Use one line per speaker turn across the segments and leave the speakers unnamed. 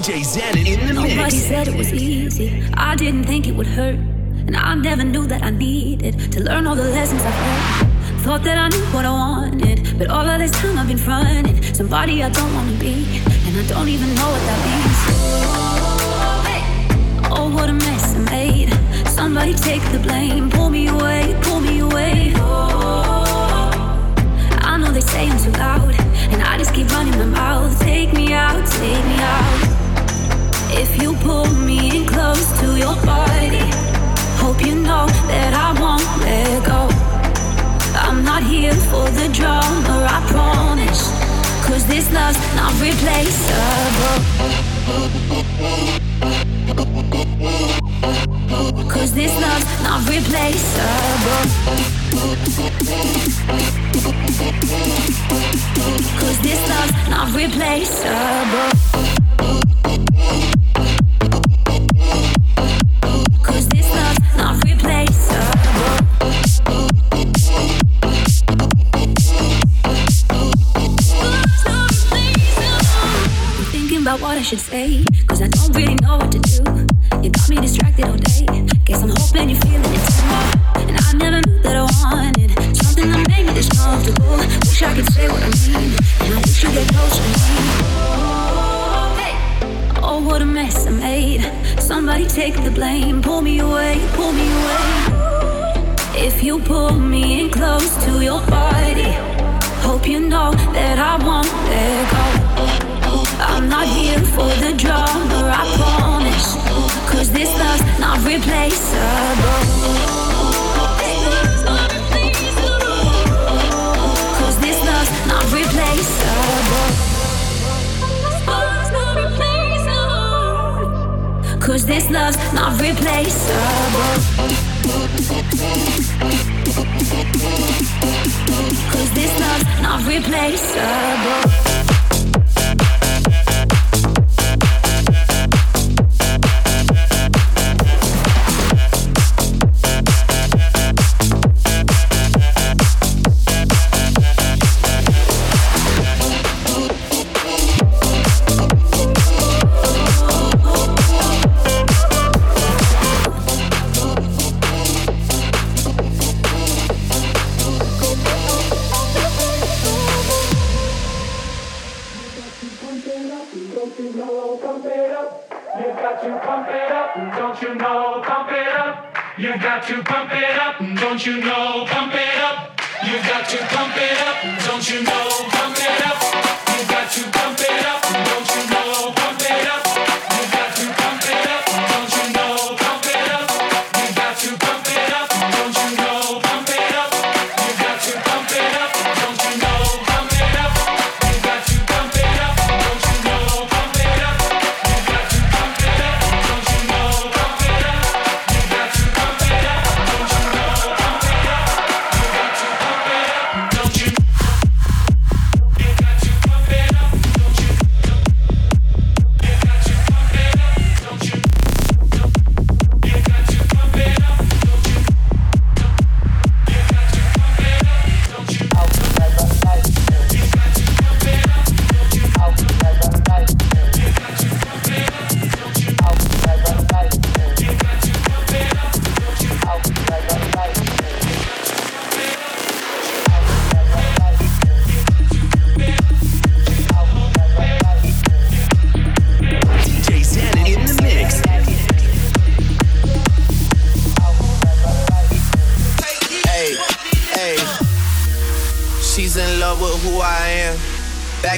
DJ Zen in the
Nobody
mix.
said it was easy. I didn't think it would hurt. And I never knew that I needed to learn all the lessons I've learned. Thought that I knew what I wanted. But all of this time I've been fronting somebody I don't wanna be. And I don't even know what that means. Oh, what a mess I made. Somebody take the blame. Pull me away, pull me away. I know they say I'm too loud. And I just keep running my mouth. Take me out, take me out. If you pull me in close to your body, hope you know that I won't let go. I'm not here for the drama, I promise. Cause this love's not replaceable. Cause this love's not replaceable. Cause this love's not replaceable. Should say. Cause I don't really know what to do. You got me distracted all day. Guess I'm hoping you're feeling it too. And I never knew that I wanted something that made me this comfortable. Wish I could say what I mean. And I wish you get closer to me. Oh, what a mess I made. Somebody take the blame. Pull me away, pull me away. If you pull me in close to your body, hope you know that I won't let go. I'm not here for the drama, I promise. Cause this love's not replaceable. Cause this love's not replaceable. Cause this love's not replaceable. Cause this love's not replaceable.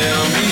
tell me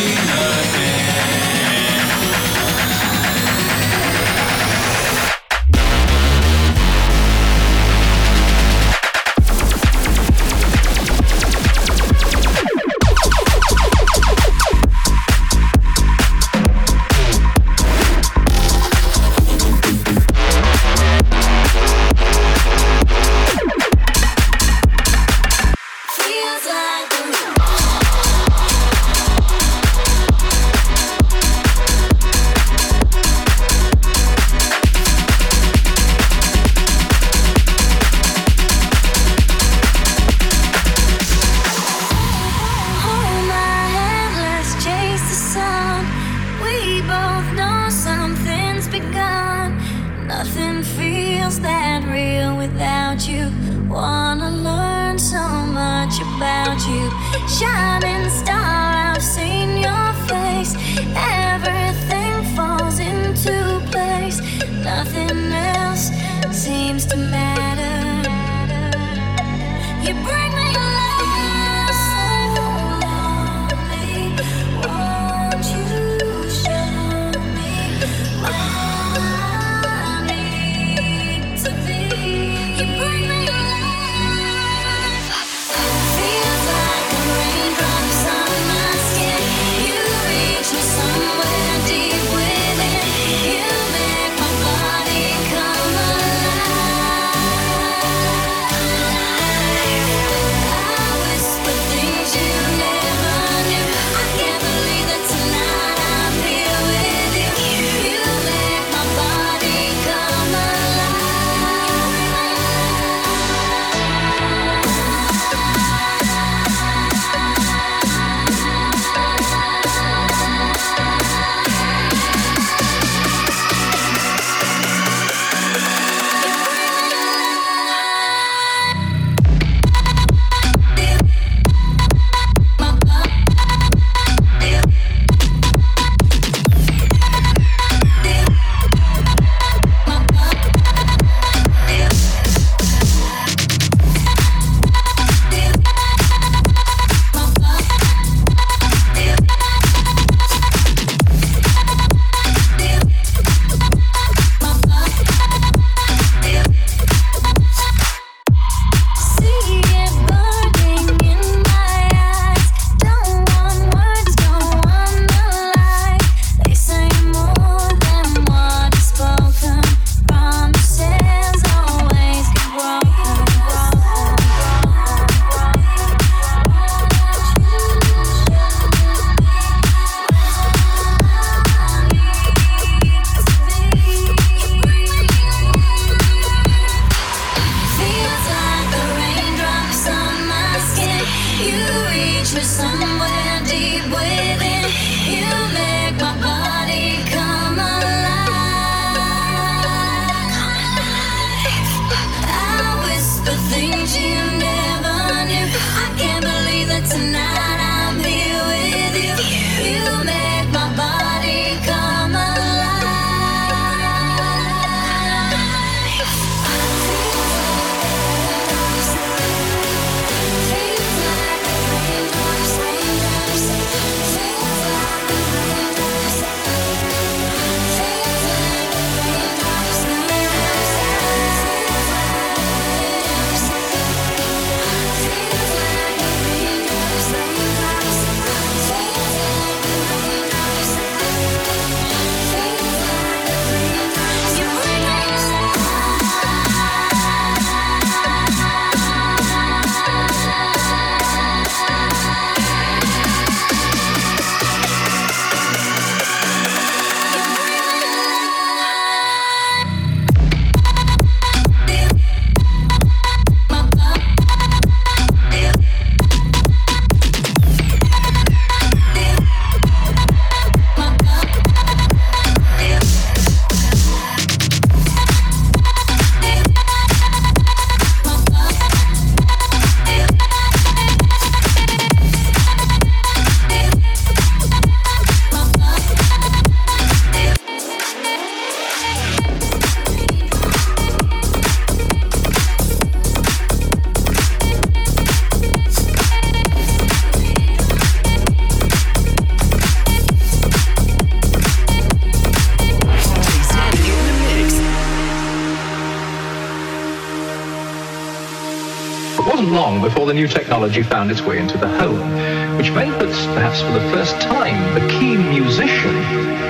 the
new technology found its way into the home, which meant that perhaps for the first time, the keen musician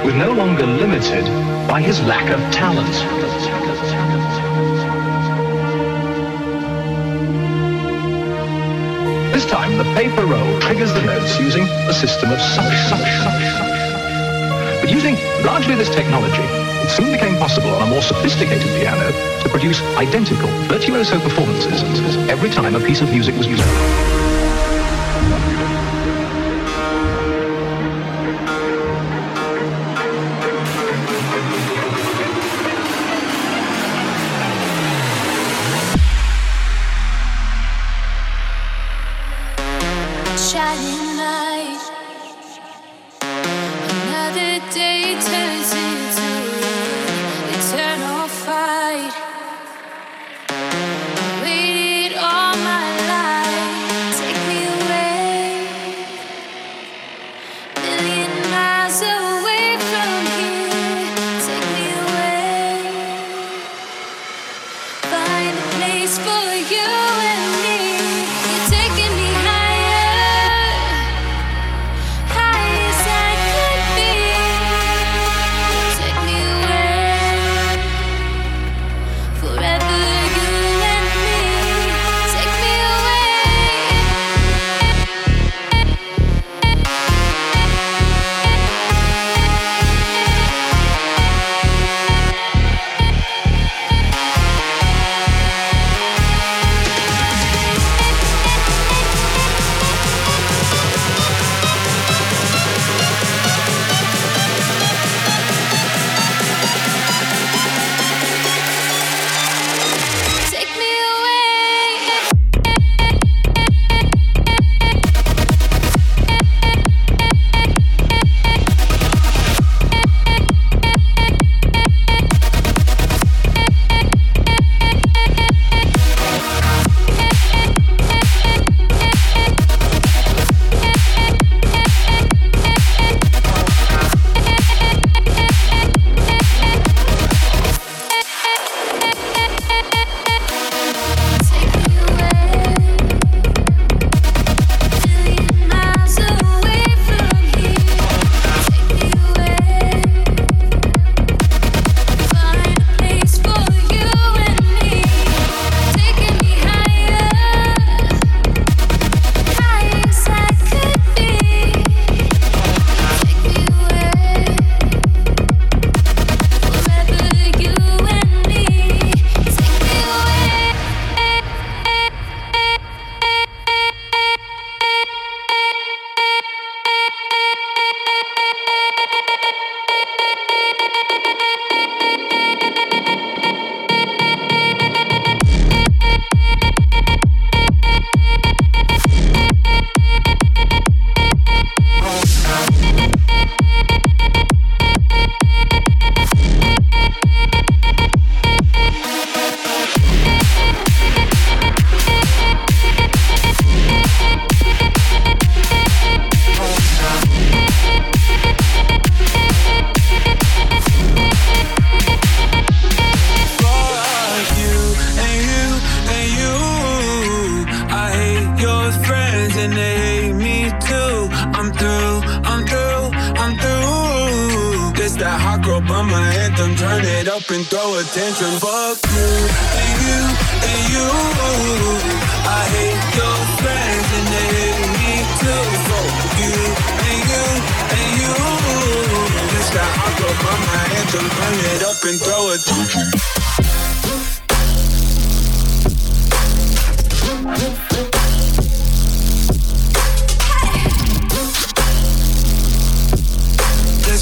was no longer limited by his lack of talent. This time, the paper roll triggers the notes using a system of suction. But using largely this technology, soon became possible on a more sophisticated piano to produce identical virtuoso performances every time a piece of music was used.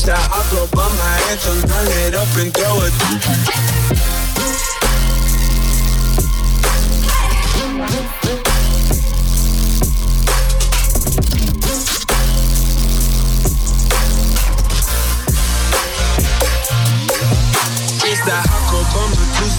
freestyle. I
blow by my anthem, turn it up and throw it.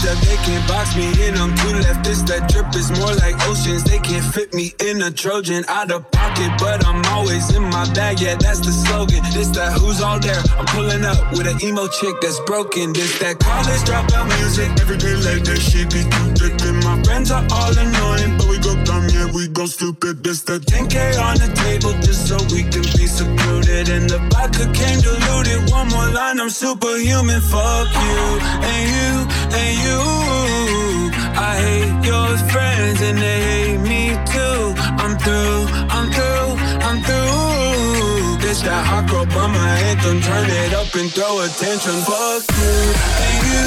Two they can't box me in. I'm left. This that drip is more like oceans. They can't fit me in a Trojan out of pocket, but I'm always in my bag. Yeah, that's the slogan. This that who's all there. I'm pulling up with an emo chick that's broken. This that college dropout music. Every day like that shit be too thick. And my friends are all annoying, but we go dumb, yeah, we go stupid. This that 10K on the table just so we can be secluded. And the vodka came diluted. One more line, I'm superhuman. Fuck you and you and you. I hate your friends and they hate me too. I'm through, I'm through, I'm through. This that hot girl by my anthem. Turn it up and throw attention. Fuck you and you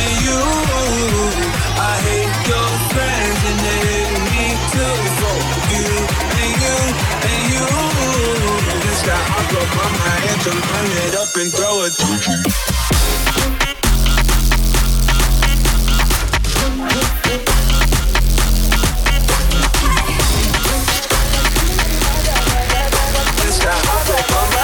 and you. I hate your friends and they hate me too. Fuck you and you and you. This that hot girl by my anthem. Turn it up and throw attention. This that hot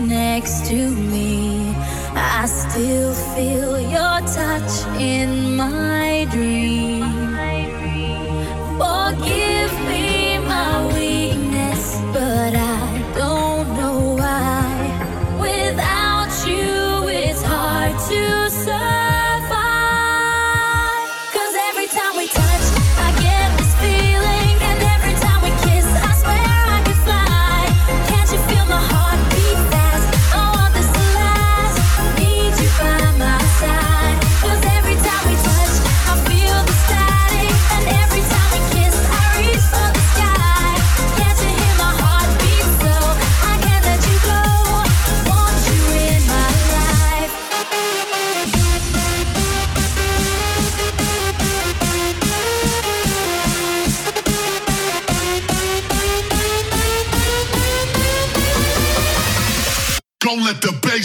next to me. I still feel your
touch in my dream.
Forgive.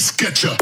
sketcher.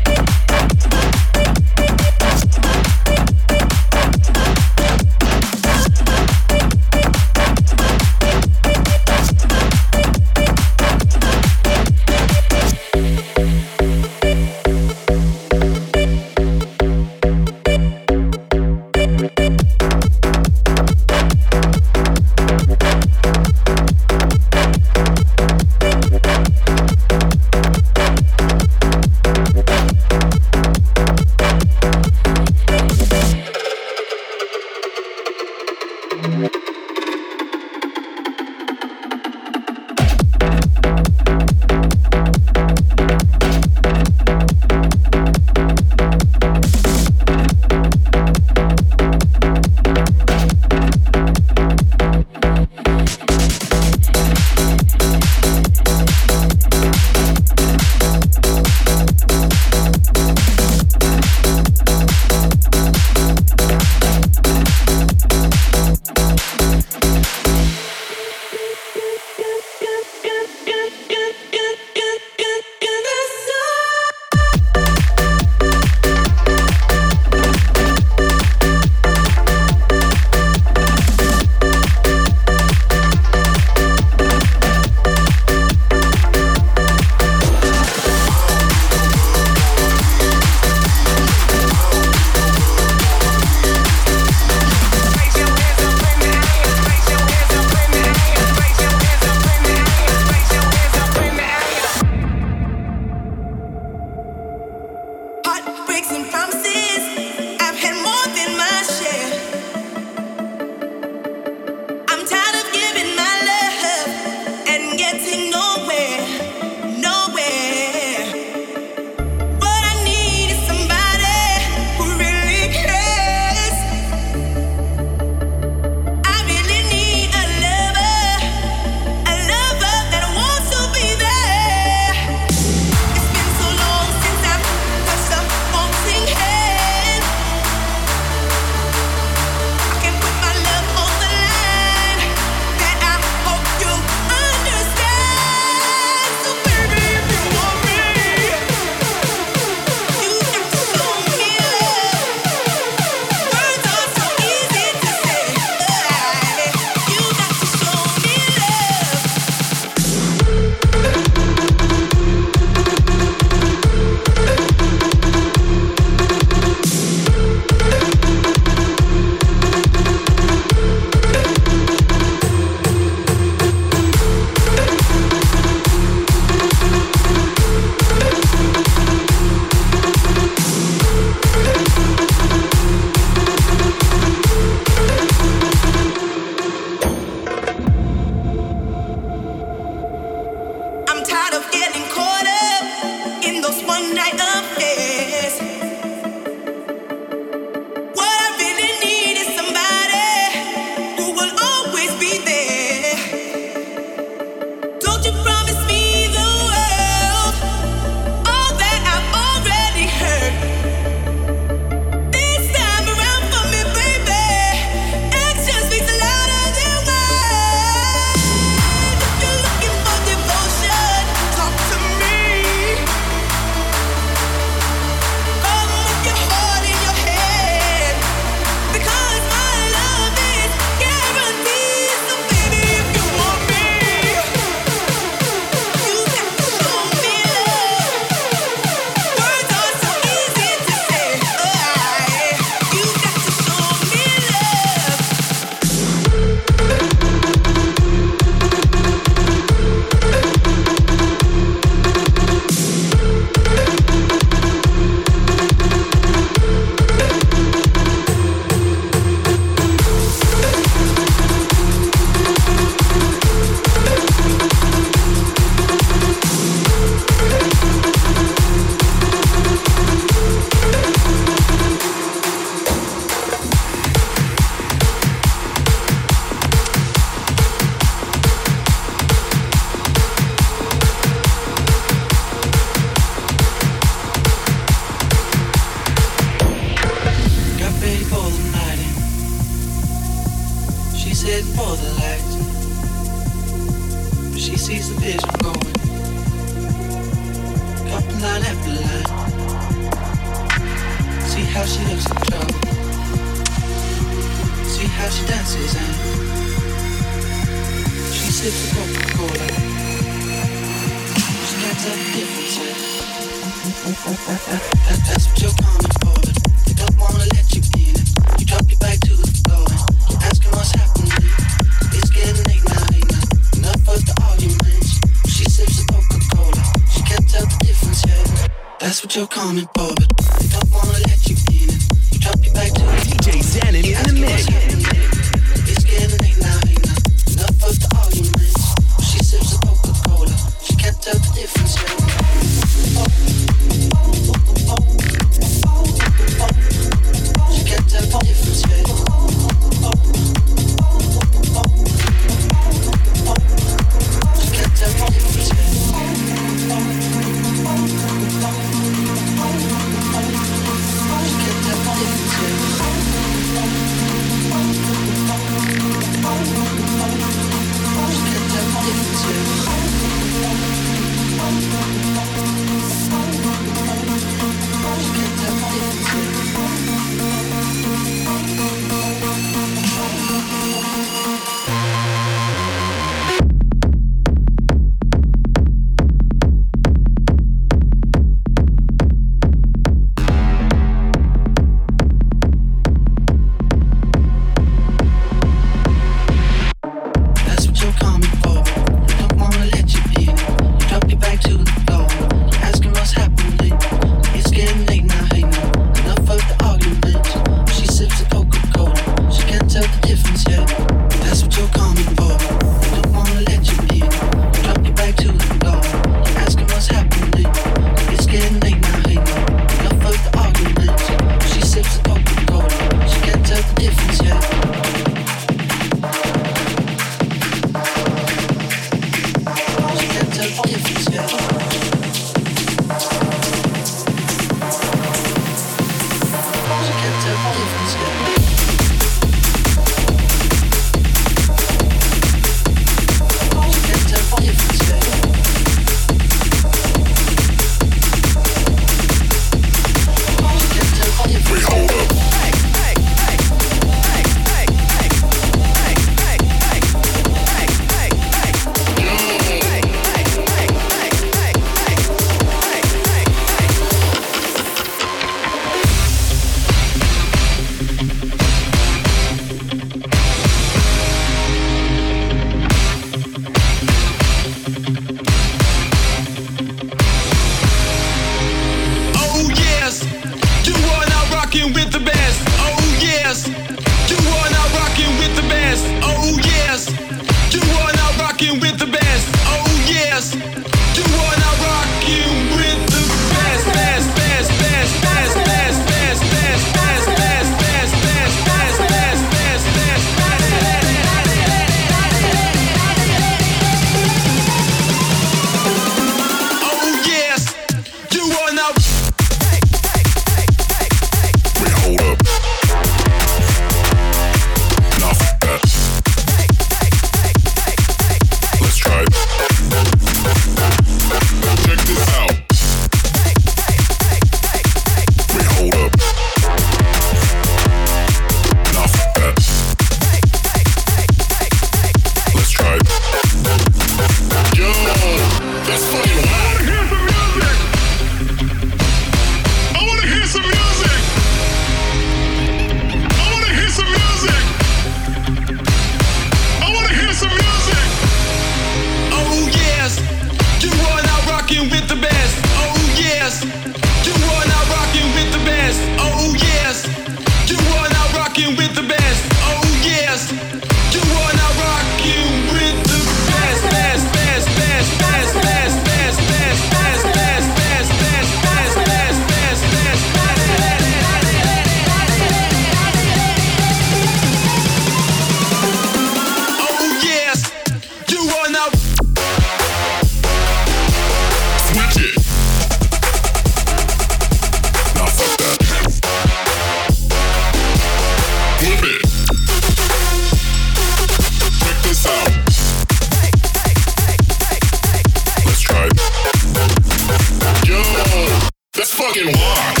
Fucking walk.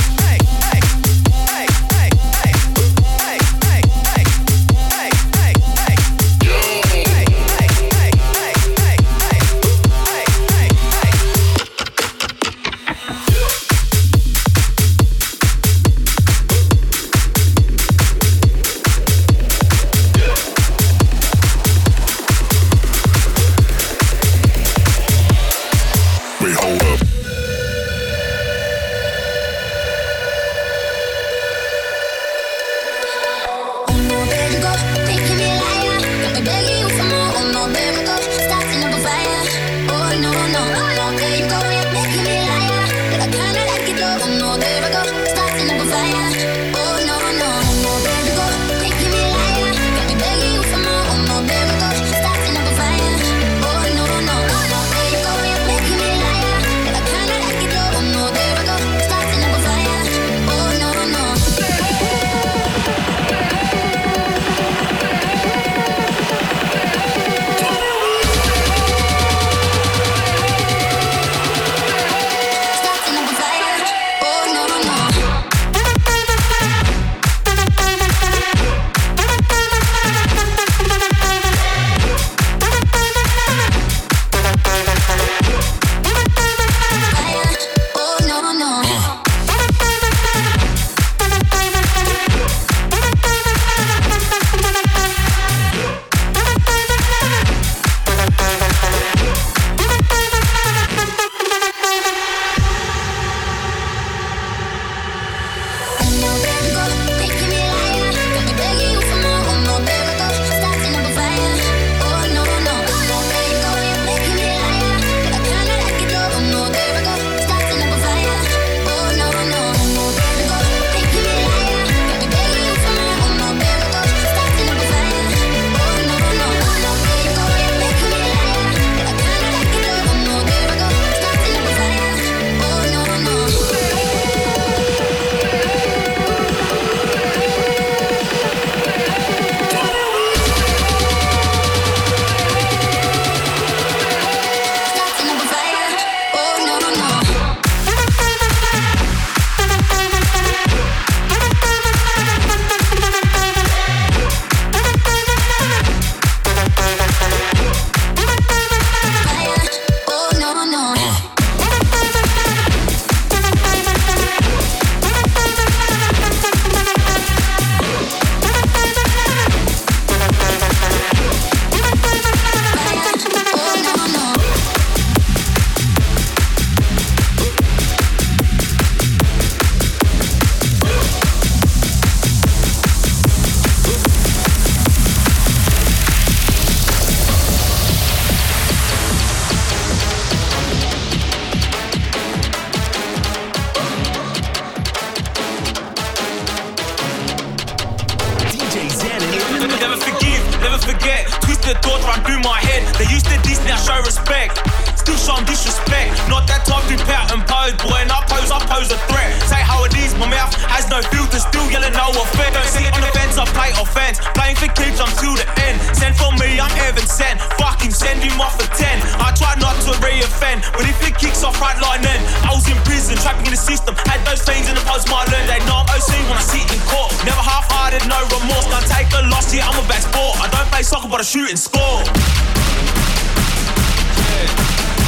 System. Had those things in the post my learn. They know I'm OC when I sit in court. Never half-hearted, no remorse. Can't take a loss, yeah, I'm a back sport. I don't play soccer, but I shoot and score.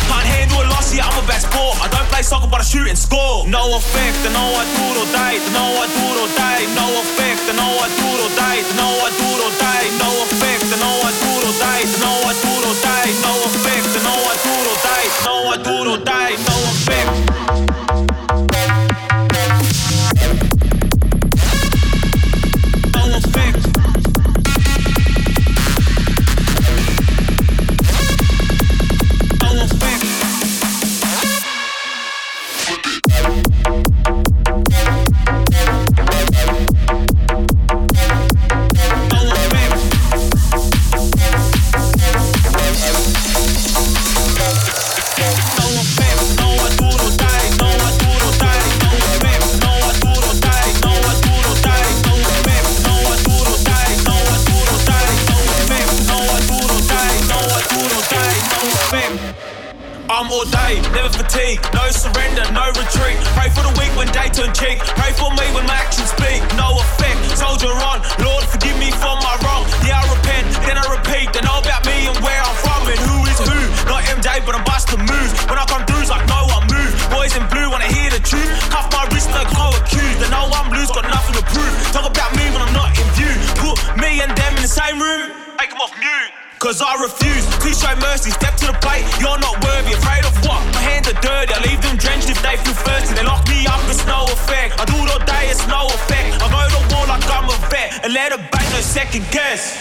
Can't handle a loss, yeah, I'm a back sport. I don't play soccer, but I shoot and score. No effect, I know I do it all day. I I do it all day. No effect, I know I do it all day. I I do it all day. No effect, I know I do it all day. I know I do it all day. No effect, I know I do can guess.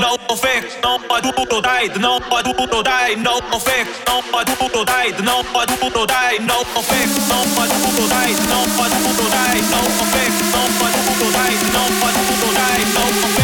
No effect, no I do to die, no I do to die, no effect, no I do to die, no I do to die, no effect, no I do to die, no I do to die, no effect, no I do to die, no I do to die, no effect.